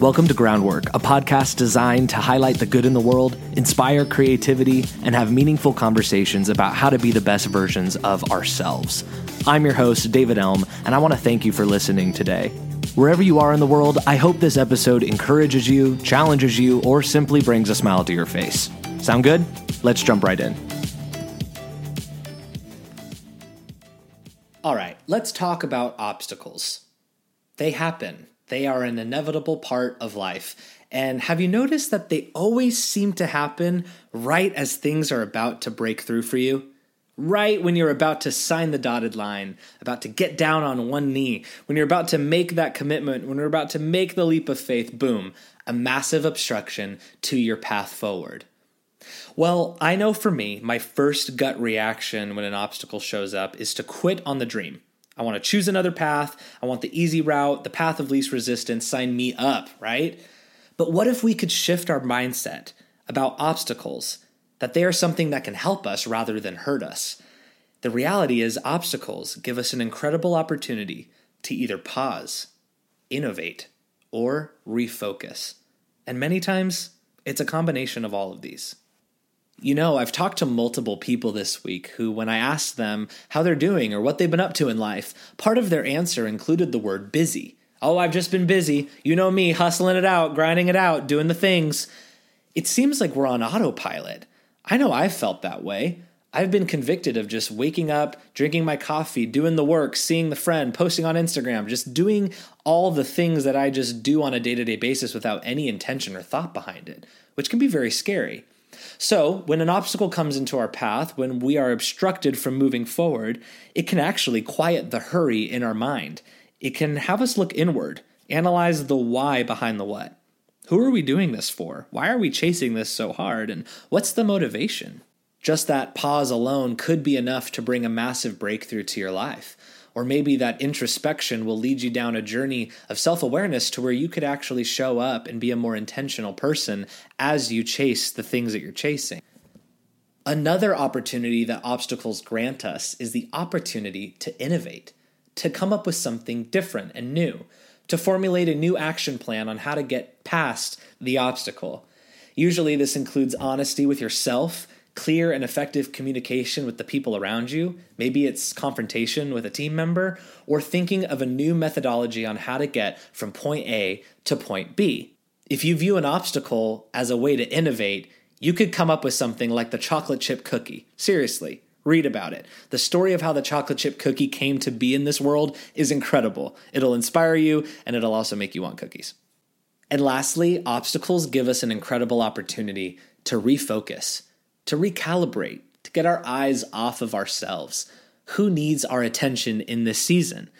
Welcome to Groundwork, a podcast designed to highlight the good in the world, inspire creativity, and have meaningful conversations about how to be the best versions of ourselves. I'm your host, David Elm, and I want to thank you for listening today. Wherever you are in the world, I hope this episode encourages you, challenges you, or simply brings a smile to your face. Sound good? Let's jump right in. All right, let's talk about obstacles. They happen. They are an inevitable part of life. And have you noticed that they always seem to happen right as things are about to break through for you? Right when you're about to sign the dotted line, about to get down on one knee, when you're about to make that commitment, when you're about to make the leap of faith, boom, a massive obstruction to your path forward. Well, I know for me, my first gut reaction when an obstacle shows up is to quit on the dream. I want to choose another path. I want the easy route, the path of least resistance. Sign me up, right? But what if we could shift our mindset about obstacles, that they are something that can help us rather than hurt us? The reality is, obstacles give us an incredible opportunity to either pause, innovate, or refocus. And many times, it's a combination of all of these. You know, I've talked to multiple people this week who, when I asked them how they're doing or what they've been up to in life, part of their answer included the word busy. Oh, I've just been busy. You know me, hustling it out, grinding it out, doing the things. It seems like we're on autopilot. I know I've felt that way. I've been convicted of just waking up, drinking my coffee, doing the work, seeing the friend, posting on Instagram, just doing all the things that I just do on a day to day basis without any intention or thought behind it, which can be very scary. So, when an obstacle comes into our path, when we are obstructed from moving forward, it can actually quiet the hurry in our mind. It can have us look inward, analyze the why behind the what. Who are we doing this for? Why are we chasing this so hard? And what's the motivation? Just that pause alone could be enough to bring a massive breakthrough to your life. Or maybe that introspection will lead you down a journey of self awareness to where you could actually show up and be a more intentional person as you chase the things that you're chasing. Another opportunity that obstacles grant us is the opportunity to innovate, to come up with something different and new, to formulate a new action plan on how to get past the obstacle. Usually, this includes honesty with yourself clear and effective communication with the people around you. Maybe it's confrontation with a team member, or thinking of a new methodology on how to get from point A to point B. If you view an obstacle as a way to innovate, you could come up with something like the chocolate chip cookie. Seriously, read about it. The story of how the chocolate chip cookie came to be in this world is incredible. It'll inspire you and it'll also make you want cookies. And lastly, obstacles give us an incredible opportunity to refocus to recalibrate, to get our eyes off of ourselves. Who needs our attention in this season?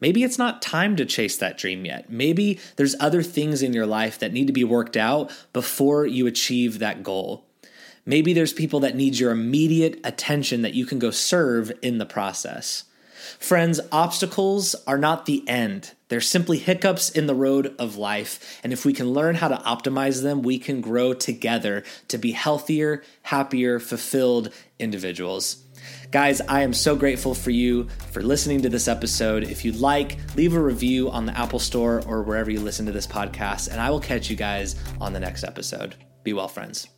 Maybe it's not time to chase that dream yet. Maybe there's other things in your life that need to be worked out before you achieve that goal. Maybe there's people that need your immediate attention that you can go serve in the process. Friends, obstacles are not the end. They're simply hiccups in the road of life. And if we can learn how to optimize them, we can grow together to be healthier, happier, fulfilled individuals. Guys, I am so grateful for you for listening to this episode. If you like, leave a review on the Apple Store or wherever you listen to this podcast, and I will catch you guys on the next episode. Be well, friends.